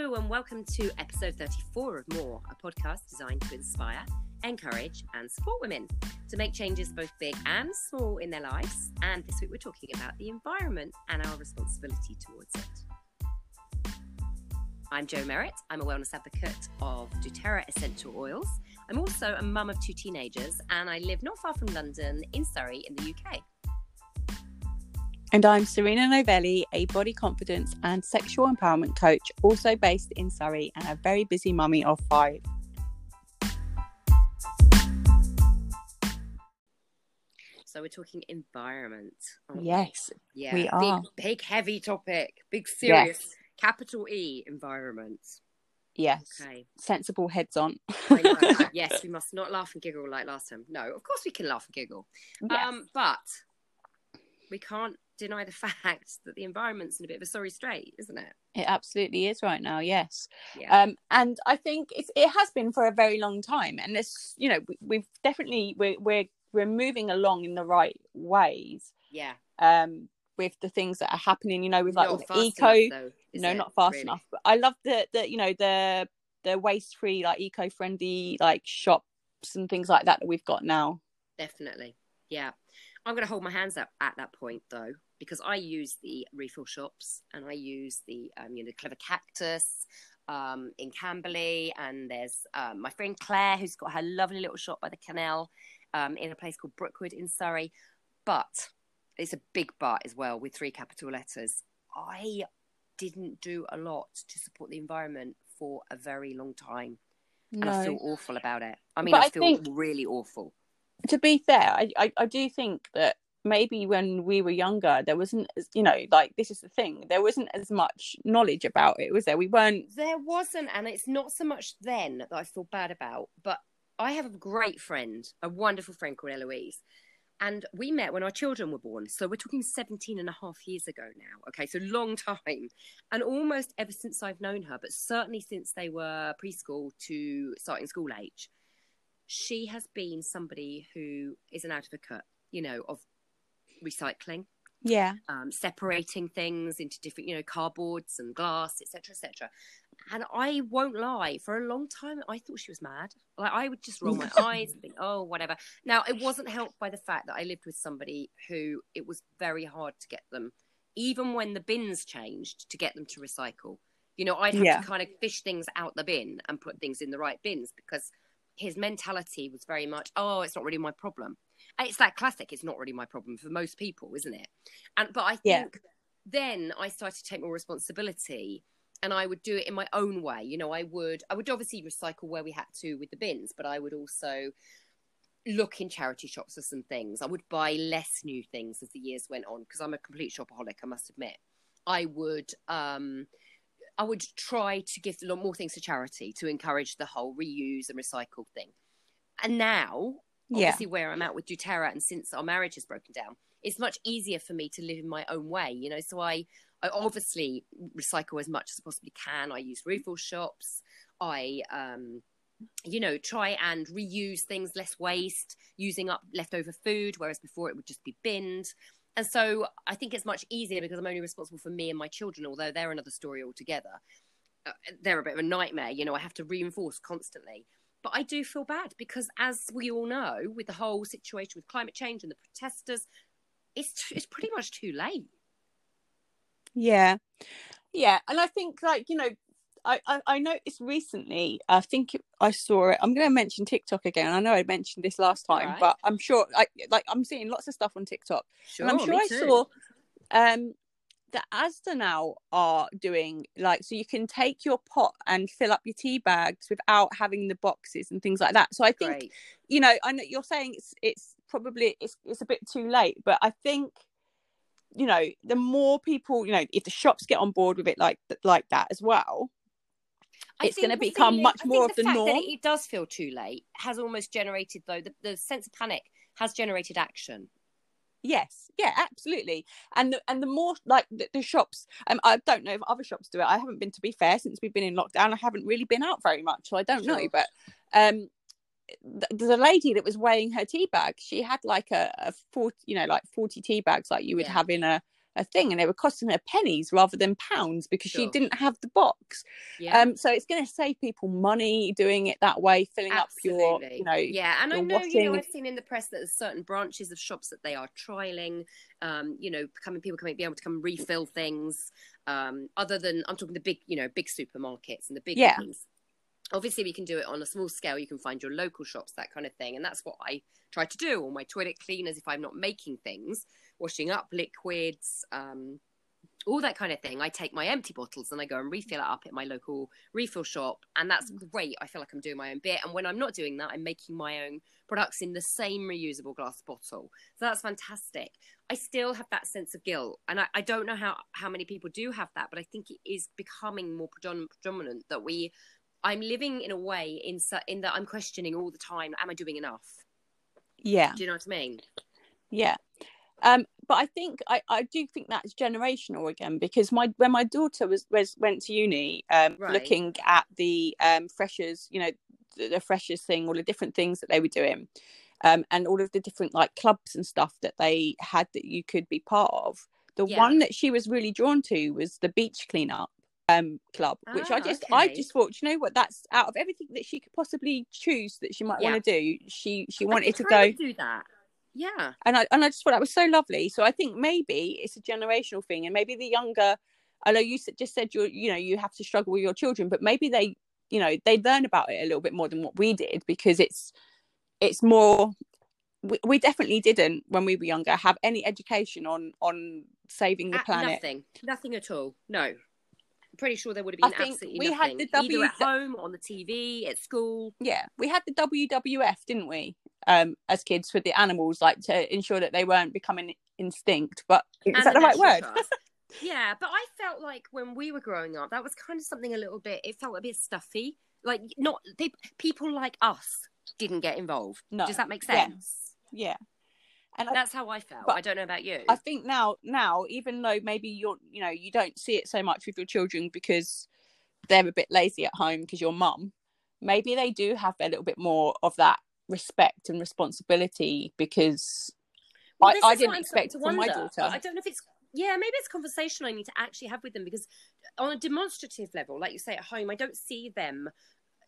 Hello, and welcome to episode 34 of More, a podcast designed to inspire, encourage, and support women to make changes both big and small in their lives. And this week we're talking about the environment and our responsibility towards it. I'm Jo Merritt. I'm a wellness advocate of doTERRA essential oils. I'm also a mum of two teenagers, and I live not far from London in Surrey in the UK. And I'm Serena Novelli, a body confidence and sexual empowerment coach, also based in Surrey, and a very busy mummy of five. So we're talking environment. yes, we? yeah, we big, are. Big, heavy topic. Big, serious. Yes. Capital E environment. Yes. Okay. Sensible heads on. yes, we must not laugh and giggle like last time. No, of course we can laugh and giggle. Yes. Um, but we can't deny the fact that the environment's in a bit of a sorry strait, isn't it? It absolutely is right now. Yes, yeah. um, and I think it's, it has been for a very long time, and this, you know, we, we've definitely we're we're we're moving along in the right ways. Yeah. Um, with the things that are happening, you know, with like with eco, enough, though, no, not fast really? enough. But I love the the you know the the waste free like eco friendly like shops and things like that that we've got now. Definitely, yeah. I'm going to hold my hands up at that point though because I use the refill shops and I use the um, you know Clever Cactus um, in Camberley, and there's um, my friend Claire who's got her lovely little shop by the canal um, in a place called Brookwood in Surrey. But it's a big but as well with three capital letters. I didn't do a lot to support the environment for a very long time. No. And I feel awful about it. I mean, but I feel I think, really awful. To be fair, I, I, I do think that maybe when we were younger there wasn't you know like this is the thing there wasn't as much knowledge about it was there? We weren't there wasn't and it's not so much then that i feel bad about but i have a great friend a wonderful friend called eloise and we met when our children were born so we're talking 17 and a half years ago now okay so long time and almost ever since i've known her but certainly since they were preschool to starting school age she has been somebody who is an advocate you know of recycling. Yeah. Um, separating things into different you know cardboards and glass etc etc and i won't lie for a long time i thought she was mad. Like i would just roll my eyes and think oh whatever. Now it wasn't helped by the fact that i lived with somebody who it was very hard to get them even when the bins changed to get them to recycle. You know i'd have yeah. to kind of fish things out the bin and put things in the right bins because his mentality was very much oh it's not really my problem it's that classic it's not really my problem for most people isn't it? And but i think yeah. then i started to take more responsibility and i would do it in my own way. You know i would i would obviously recycle where we had to with the bins but i would also look in charity shops for some things. I would buy less new things as the years went on because i'm a complete shopaholic i must admit. I would um i would try to give a lot more things to charity to encourage the whole reuse and recycle thing. And now obviously yeah. where I'm at with doTERRA and since our marriage has broken down, it's much easier for me to live in my own way, you know. So I, I obviously recycle as much as I possibly can. I use refill shops. I, um, you know, try and reuse things, less waste, using up leftover food, whereas before it would just be binned. And so I think it's much easier because I'm only responsible for me and my children, although they're another story altogether. Uh, they're a bit of a nightmare, you know. I have to reinforce constantly. But I do feel bad because, as we all know, with the whole situation with climate change and the protesters, it's it's pretty much too late. Yeah, yeah, and I think like you know, I I, I noticed recently. I think I saw it. I'm going to mention TikTok again. I know I mentioned this last time, right. but I'm sure I like I'm seeing lots of stuff on TikTok, sure, and I'm sure I too. saw um the Asda now are doing like so you can take your pot and fill up your tea bags without having the boxes and things like that. So I think Great. you know, I know you're saying it's it's probably it's it's a bit too late, but I think you know the more people you know if the shops get on board with it like like that as well it's going to become much more of the, the norm. it does feel too late has almost generated though the, the sense of panic has generated action yes yeah absolutely and the, and the more like the, the, shops um i don't know if other shops do it i haven't been to be fair since we've been in lockdown i haven't really been out very much so i don't sure. know but um the, the, lady that was weighing her tea bag she had like a, a 40 you know like 40 tea bags like you would yeah. have in a a thing and they were costing her pennies rather than pounds because sure. she didn't have the box yeah. um so it's going to save people money doing it that way filling Absolutely. up your you know yeah and i know you know i've seen in the press that there's certain branches of shops that they are trialing um you know coming people coming be able to come refill things um other than i'm talking the big you know big supermarkets and the big yeah. things obviously we can do it on a small scale. You can find your local shops that kind of thing. And that's what i try to do. All my toilet cleaners if i'm not making things washing up liquids um, all that kind of thing. I take my empty bottles and i go and refill it up at my local refill shop. And that's great. I feel like i'm doing my own bit. And when i'm not doing that i'm making my own products in the same reusable glass bottle. So that's fantastic. I still have that sense of guilt. And i, I don't know how how many people do have that but i think it is becoming more predominant that we I'm living in a way in in that I'm questioning all the time. Am I doing enough? Yeah. Do you know what I mean? Yeah. Um, but I think I, I do think that's generational again because my when my daughter was, was went to uni, um, right. looking at the um, freshers, you know, the, the freshers thing, all the different things that they were doing, um, and all of the different like clubs and stuff that they had that you could be part of. The yeah. one that she was really drawn to was the beach cleanup um club which i ah, just okay. i just thought you know what? That's out of everything that she could possibly choose that she might yeah. want to do she she wanted to go. do that. Yeah. And i and i just thought that was so lovely. So i think maybe it's a generational thing and maybe the younger i know you just said you you know you have to struggle with your children but maybe they you know they learn about it a little bit more than what we did because it's it's more we, we definitely didn't when we were younger have any education on on saving the planet. nothing. Nothing at all. No pretty sure there would have been absolutely we nothing. had the w- either at home on the TV at school. Yeah, we had the WWF, didn't we? Um, as kids with the animals, like to ensure that they weren't becoming instinct. But is and that the, right word? yeah, but I felt like when we were growing up, that was kind of something a little bit. It felt a bit stuffy. Like not they, people like us didn't get involved. No, does that make sense? Yeah. yeah and that's I, how I felt. I don't know about you. I think now, now, even though maybe you're, you know, you don't see it so much with your children because they're a bit lazy at home because you're mum. Maybe they do have a little bit more of that respect and responsibility because well, I, I didn't expect it from my daughter. I don't know if it's yeah, maybe it's a conversation I need to actually have with them because on a demonstrative level, like you say at home, I don't see them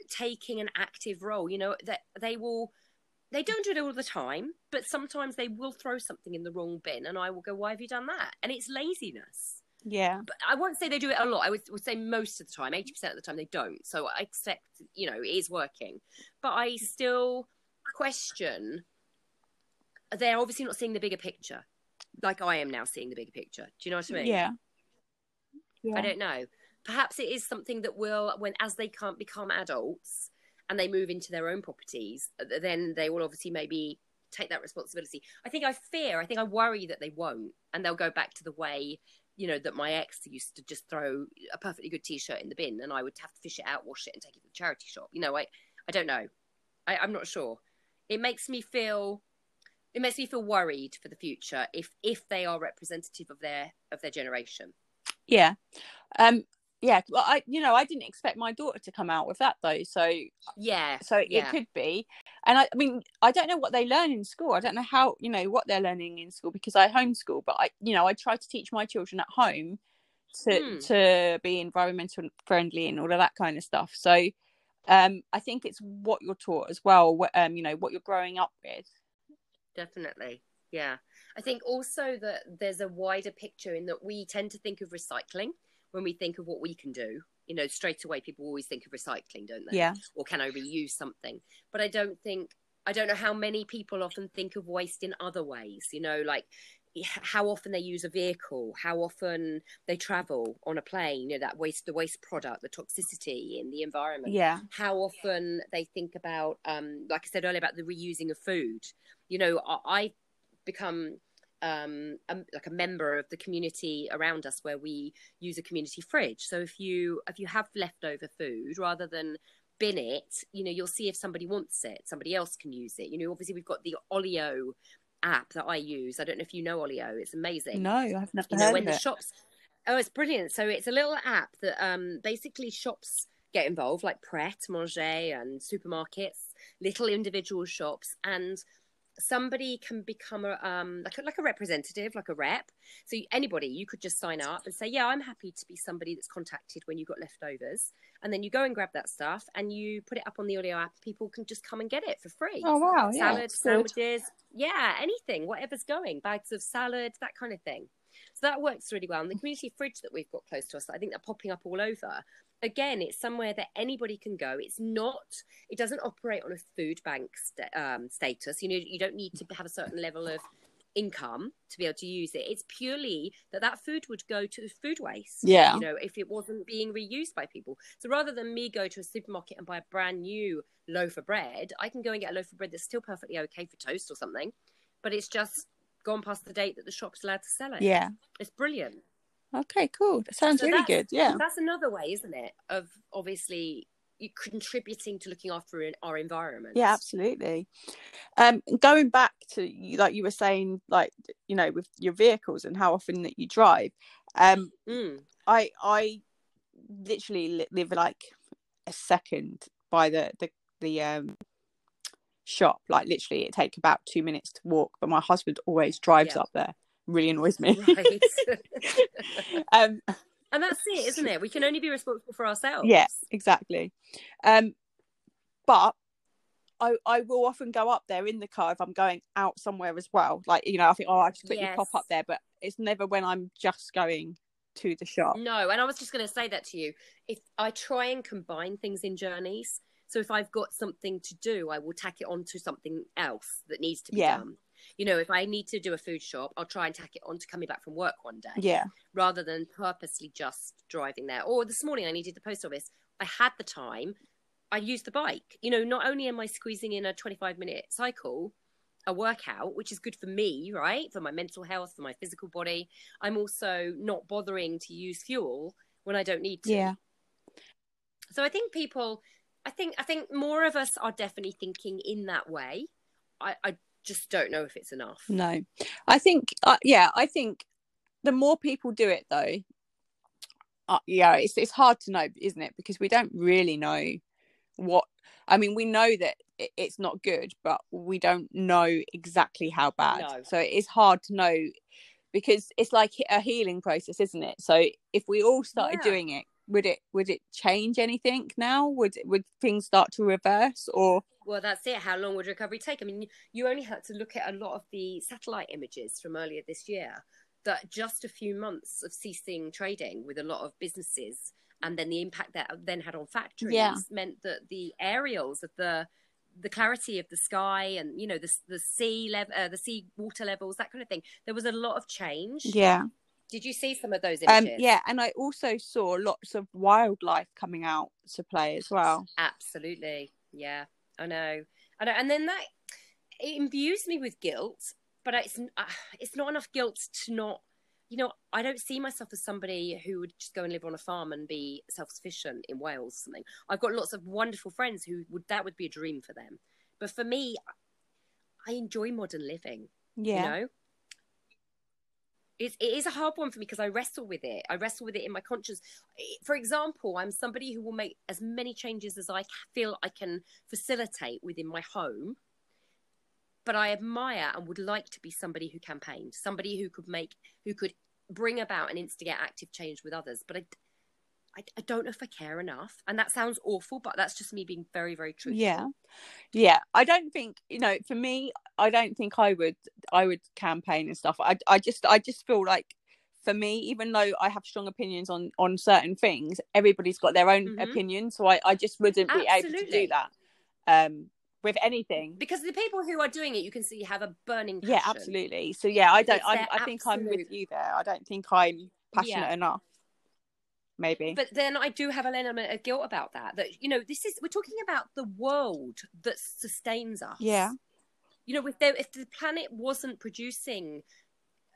taking an active role. You know that they will they don't do it all the time, but sometimes they will throw something in the wrong bin, and I will go, "Why have you done that?" And it's laziness. Yeah, but I won't say they do it a lot. I would, would say most of the time, eighty percent of the time, they don't. So I accept, you know, it is working, but I still question. They're obviously not seeing the bigger picture, like I am now seeing the bigger picture. Do you know what I mean? Yeah. yeah. I don't know. Perhaps it is something that will, when as they can't become adults, and they move into their own properties, uh, then they will obviously maybe take that responsibility. I think I fear, I think I worry that they won't, and they'll go back to the way, you know, that my ex used to just throw a perfectly good t-shirt in the bin, and I would have to fish it out, wash it, and take it to the charity shop. You know, I, I don't know, I, I'm not sure. It makes me feel, it makes me feel worried for the future if if they are representative of their of their generation. Yeah, um, yeah well i you know i didn't expect my daughter to come out with that though so yeah so yeah. it could be. And I, I, mean i don't know what they learn in school. I don't know how you know what they're learning in school because i homeschool but i you know i try to teach my children at home to mm. to be environmental friendly and all of that kind of stuff. So um i think it's what you're taught as well what, um you know what you're growing up with. Definitely yeah. I think also that there's a wider picture in that we tend to think of recycling when we think of what we can do you know straight away people always think of recycling don't they? Yeah. Or can i reuse something? But i don't think i don't know how many people often think of waste in other ways you know like how often they use a vehicle how often they travel on a plane you know that waste the waste product the toxicity in the environment. Yeah. How often they think about um like i said earlier about the reusing of food. You know i, I become um, a, like a member of the community around us where we use a community fridge. So if you if you have leftover food, rather than bin it, you know, you'll see if somebody wants it, somebody else can use it. You know, obviously we've got the Olio app that I use. I don't know if you know Olio. It's amazing. No, I've never you know, heard when of the it. shops. Oh, it's brilliant. So it's a little app that um, basically shops get involved, like Pret, Manger, and supermarkets, little individual shops, and somebody can become a um like a, like a representative like a rep. So anybody you could just sign up and say yeah i'm happy to be somebody that's contacted when you've got leftovers. And then you go and grab that stuff and you put it up on the Olio app. People can just come and get it for free. Oh wow. Salad yeah, sandwiches yeah anything whatever's going bags of salad that kind of thing. So that works really well. And the community fridge that we've got close to us i think they're popping up all over again it's somewhere that anybody can go. It's not it doesn't operate on a food bank st- um, status. You know you don't need to have a certain level of income to be able to use it. It's purely that that food would go to food waste yeah. you know if it wasn't being reused by people. So rather than me go to a supermarket and buy a brand new loaf of bread i can go and get a loaf of bread that's still perfectly okay for toast or something but it's just gone past the date that the shop's allowed to sell it. Yeah. It's brilliant Okay, cool. That sounds So really good. Yeah. That's another way, isn't it? Of obviously contributing to looking after our environment. Yeah, absolutely. Um, going back to like you were saying, like you know, with your vehicles and how often that you drive. Um, Mm. I I literally live like a second by the the the um shop. Like literally, it take about two minutes to walk. But my husband always drives Yeah. up there. Really annoys me. Right. um, and that's it, isn't it? We can only be responsible for ourselves. Yeah. exactly. Um, but I I will often go up there in the car if I'm going out somewhere as well. Like you know, I think oh, I just quickly pop up there, but it's never when I'm just going to the shop. No, and I was just going to say that to you. If I try and combine things in journeys, so if I've got something to do, I will tack it onto something else that needs to be Yeah. done. You know, if I need to do a food shop, I'll try and tack it on to coming back from work one day. Yeah, rather than purposely just driving there. Or this morning I needed the post office. I had the time. I used the bike. You know, not only am I squeezing in a 25 minute cycle, a workout, which is good for me, right? For my mental health, for my physical body. I'm also not bothering to use fuel when I don't need to. yeah, So I think people, I think, I think more of us are definitely thinking in that way. I, I just don't know if it's enough. no. I think uh, yeah, I think the more people do it though, uh, yeah, it's it's hard to know, isn't it? Because we don't really know what. I mean, we know that it, it's not good, but we don't know exactly how bad. No. So it is hard to know because it's like a healing process, isn't it? So if we all started Yeah. doing it, would it would it change anything now? Would would things start to reverse or? Well, that's it. How long would recovery take? I mean, you- only had to look at a lot of the satellite images from earlier this year. That just a few months of ceasing trading with a lot of businesses, and then the impact that then had on factories, Yeah. meant that the aerials of the the clarity of the sky and you know the the sea level, uh, the sea water levels, that kind of thing. There was a lot of change. Yeah. Did you see some of those Um, images? yeah, and I also saw lots of wildlife coming out to play as well. Absolutely. Yeah, I know. I know. And then that it imbues me with guilt, but it's uh, it's not enough guilt to not. You know, I don't see myself as somebody who would just go and live on a farm and be self-sufficient in Wales or something. I've got lots of wonderful friends who would that would be a dream for them. But for me, I enjoy modern living. Yeah. You know, it's, it is a hard one for me because I wrestle with it. I wrestle with it in my conscience. For example, I'm somebody who will make as many changes as I feel I can facilitate within my home. But I admire and would like to be somebody who campaigned, somebody who could make, who could bring about and instigate active change with others. But I, I, I don't know if I care enough. And that sounds awful, but that's just me being very, very truthful. Yeah. Yeah. I don't think, you know, for me, I don't think I would I would campaign and stuff. I I just I just feel like for me, even though I have strong opinions on on certain things, everybody's got their own Mhm. opinion. So I, I just wouldn't be able to do that. Um with anything. Because the people who are doing it, you can see have a burning passion. Yeah, absolutely. So yeah, I don't I I think I'm with you there. I don't think I'm passionate Yeah. enough. Maybe. But then I do have an element of guilt about that. That you know, this is we're talking about the world that sustains us. Yeah. You know, if there, if the planet wasn't producing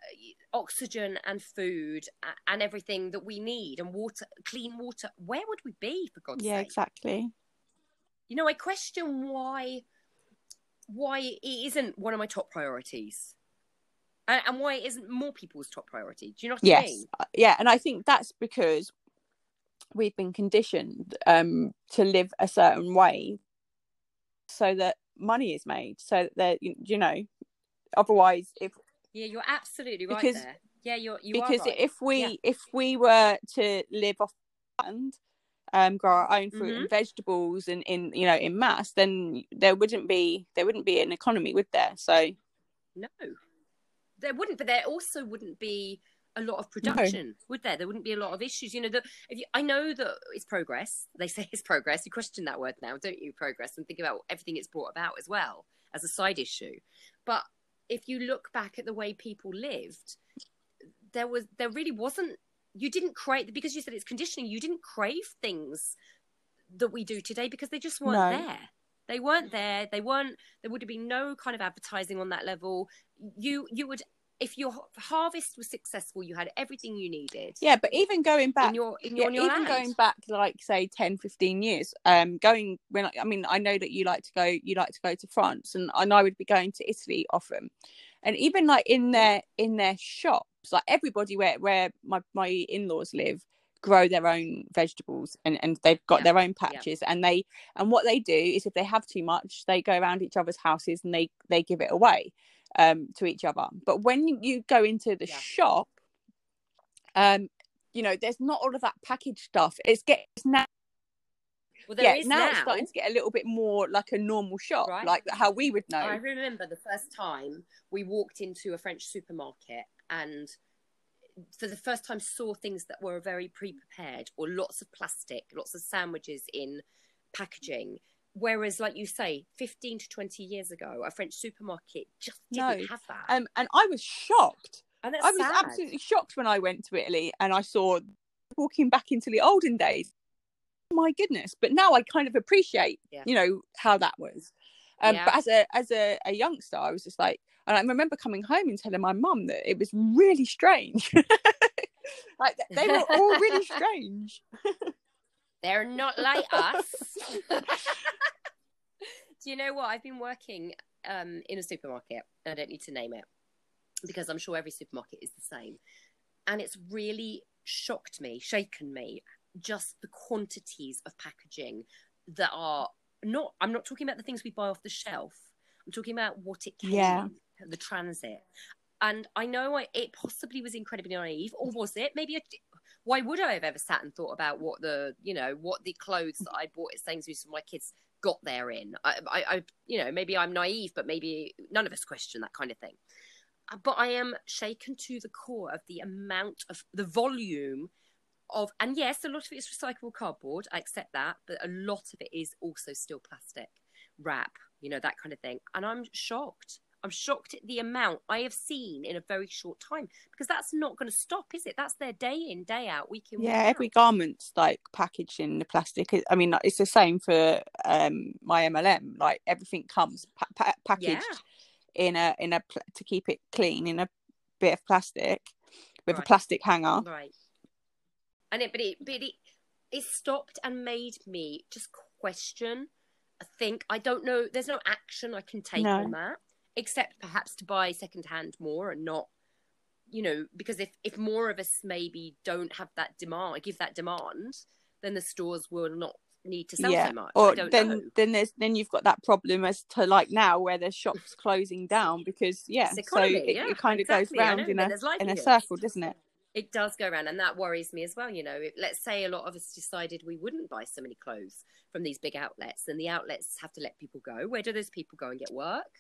uh, oxygen and food and everything that we need and water, clean water, where would we be? For God's yeah, sake. Yeah, exactly. You know, I question why why it isn't one of my top priorities. And, why it isn't more people's top priority. Do you know what I yes mean? Uh, yeah and i think that's because we've been conditioned um to live a certain way so that money is made so that you, know otherwise, if yeah, you're absolutely right because, there. Yeah, you're you because right. if we yeah. if we were to live off land, um, grow our own fruit Mhm. and vegetables and in you know in mass, then there wouldn't be there wouldn't be an economy, would there? So No, there wouldn't, but there also wouldn't be a lot of production, would there? There wouldn't be a lot of issues. You know, the, if you, I know that it's progress. They say it's progress. You question that word now, don't you? Progress, and think about everything it's brought about as well as a side issue. But if you look back at the way people lived, there was there really wasn't. You didn't crave because you said it's conditioning. You didn't crave things that we do today because they just weren't No. there. They weren't there. They weren't. There would have been no kind of advertising on that level. You you would if your harvest was successful, you had everything you needed. yeah, but even going back in your in yeah, your, on your even land. going back like say 10 15 years um going when I, I mean i know that you like to go you like to go to france and, and i would be going to italy often and even like in their in their shops like everybody where where my my in-laws live grow their own vegetables and and they've got Yeah, their own patches and they and what they do is if they have too much they go around each other's houses and they they give it away um to each other but when you, go into the Yeah. shop um you know there's not all of that packaged stuff it's getting it's now well, there yeah is now, now. it's starting to get a little bit more like a normal shop Right. like how we would know I remember the first time we walked into a French supermarket and for the first time saw things that were very pre-prepared or lots of plastic, lots of sandwiches in packaging. Whereas, like you say, 15 to 20 years ago, a French supermarket just didn't No. have that. um and i was shocked and that's i was sad. absolutely shocked when i went to italy and i saw walking back into the olden days oh my goodness but now i kind of appreciate Yeah. you know how that was um Yeah. but as a as a, a youngster i was just like and i remember coming home and telling my mum that it was really strange like they were all really strange They're not like us. Do you know what? I've been working um, in a supermarket. I don't need to name it because I'm sure every supermarket is the same. And it's really shocked me, shaken me, just the quantities of packaging that are not, I'm not talking about the things we buy off the shelf. I'm talking about what it came Yeah. in, the transit. And I know I, it possibly was incredibly naive, or was it? Maybe why would I have ever sat and thought about what the you know what the clothes that I bought at Sainsbury's for my kids got there in? I, I, I you know maybe I'm naive, but maybe none of us question that kind of thing. Uh, But I am shaken to the core of the amount of the volume of, and yes, a lot of it is recyclable cardboard. I accept that, but a lot of it is also still plastic wrap, you know that kind of thing. And I'm shocked. I'm shocked at the amount I have seen in a very short time because that's not going to stop, is it? That's their day in, day out, week in, week yeah out. every garment's like packaged in the plastic i mean it's the same for um my mlm like everything comes pa- pa- packaged in a in a pl- to keep it clean in a bit of plastic with a Right. plastic hanger Right. And it, but it, but it, it stopped and made me just question. I think I don't know. There's no action I can take No. on that, except perhaps to buy secondhand more and not, you know, because if if more of us maybe don't have that demand, give that demand, then the stores will not need to sell yeah so much. or then know. then there's then you've got that problem as to like now where there's shops closing down because yeah It's so it, yeah, it kind of exactly, goes round in a in a circle doesn't it It does go around, and that worries me as well. You know, if, let's say a lot of us decided we wouldn't buy so many clothes from these big outlets, and the outlets have to let people go. Where do those people go and get work?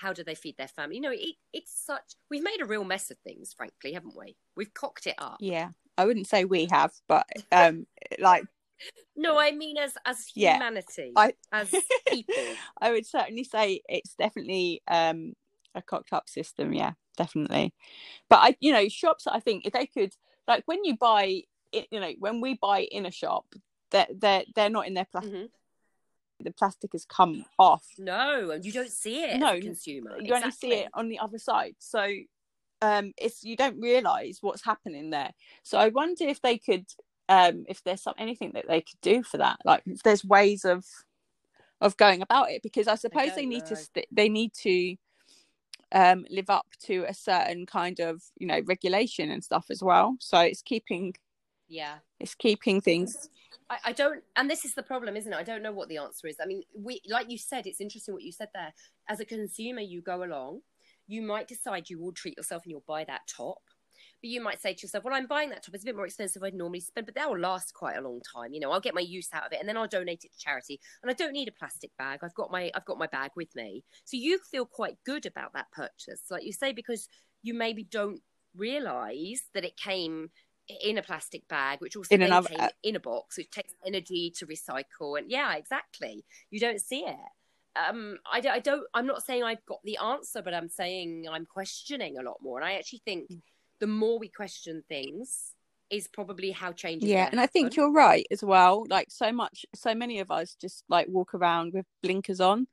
How do they feed their family? You know, it, it's such. We've made a real mess of things, frankly, haven't we? We've cocked it up. yeah i wouldn't say we have but um like No, I mean as as Yeah, humanity, I- as people. I would certainly say it's definitely um a cocked up system, yeah, definitely. But I you know, shops I think if they could like when you buy you know, when we buy in a shop, they're they're they're not in their plastic Mhm. The plastic has come off. No, and you don't see it No, consumer. You only see it on the other side. So um it's you don't realise what's happening there. So I wonder if they could um if there's some anything that they could do for that. Like if there's ways of of going about it because I suppose they don't need to st- they need to um live up to a certain kind of you know regulation and stuff as well so it's keeping Yeah. it's keeping things I, I don't, and this is the problem, isn't it? I don't know what the answer is. I mean, we, like you said, it's interesting what you said there. As a consumer, you go along, you might decide you will treat yourself and you'll buy that top. But you might say to yourself, well, I'm buying that top. It's a bit more expensive than I'd normally spend, but that will last quite a long time. You know, I'll get my use out of it and then I'll donate it to charity. And I don't need a plastic bag. I've got my I've got my bag with me. So you feel quite good about that purchase. Like you say, because you maybe don't realize that it came in a plastic bag, which also in, another, came in a box, which takes energy to recycle. And yeah, exactly. You don't see it um I, I don't i'm not saying i've got the answer but i'm saying i'm questioning a lot more and i actually think mm. the more we question things is probably how change yeah and i think you're right as well like so much so many of us just like walk around with blinkers on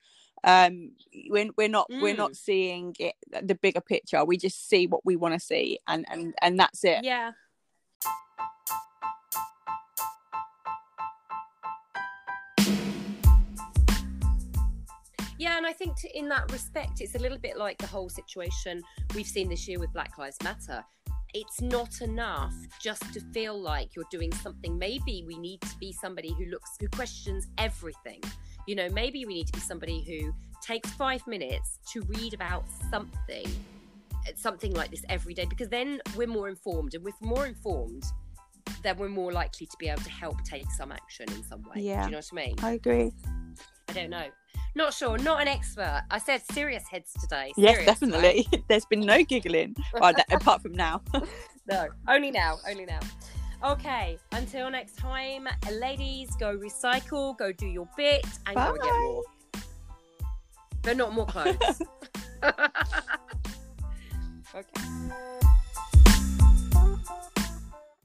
um we're, we're not mm. we're not mm. seeing it the bigger picture we just see what we want to see and and and that's it yeah Yeah, and I think to, in that respect, it's a little bit like the whole situation we've seen this year with Black Lives Matter. It's not enough just to feel like you're doing something. Maybe we need to be somebody who looks, who questions everything. You know, maybe we need to be somebody who takes five minutes to read about something, eh, something like this every day, because then we're more informed. And we're more informed, then we're more likely to be able to help take some action in some way. Yeah. Do you know what I mean? I agree. I don't know. Not sure. Not an expert. I said serious heads today. Serious, yes, definitely. Right? There's been no giggling, well, apart from now. no, only now. Only now. Okay. Until next time, ladies, go recycle, go do your bit, and Bye. go get more. But not more clothes. okay.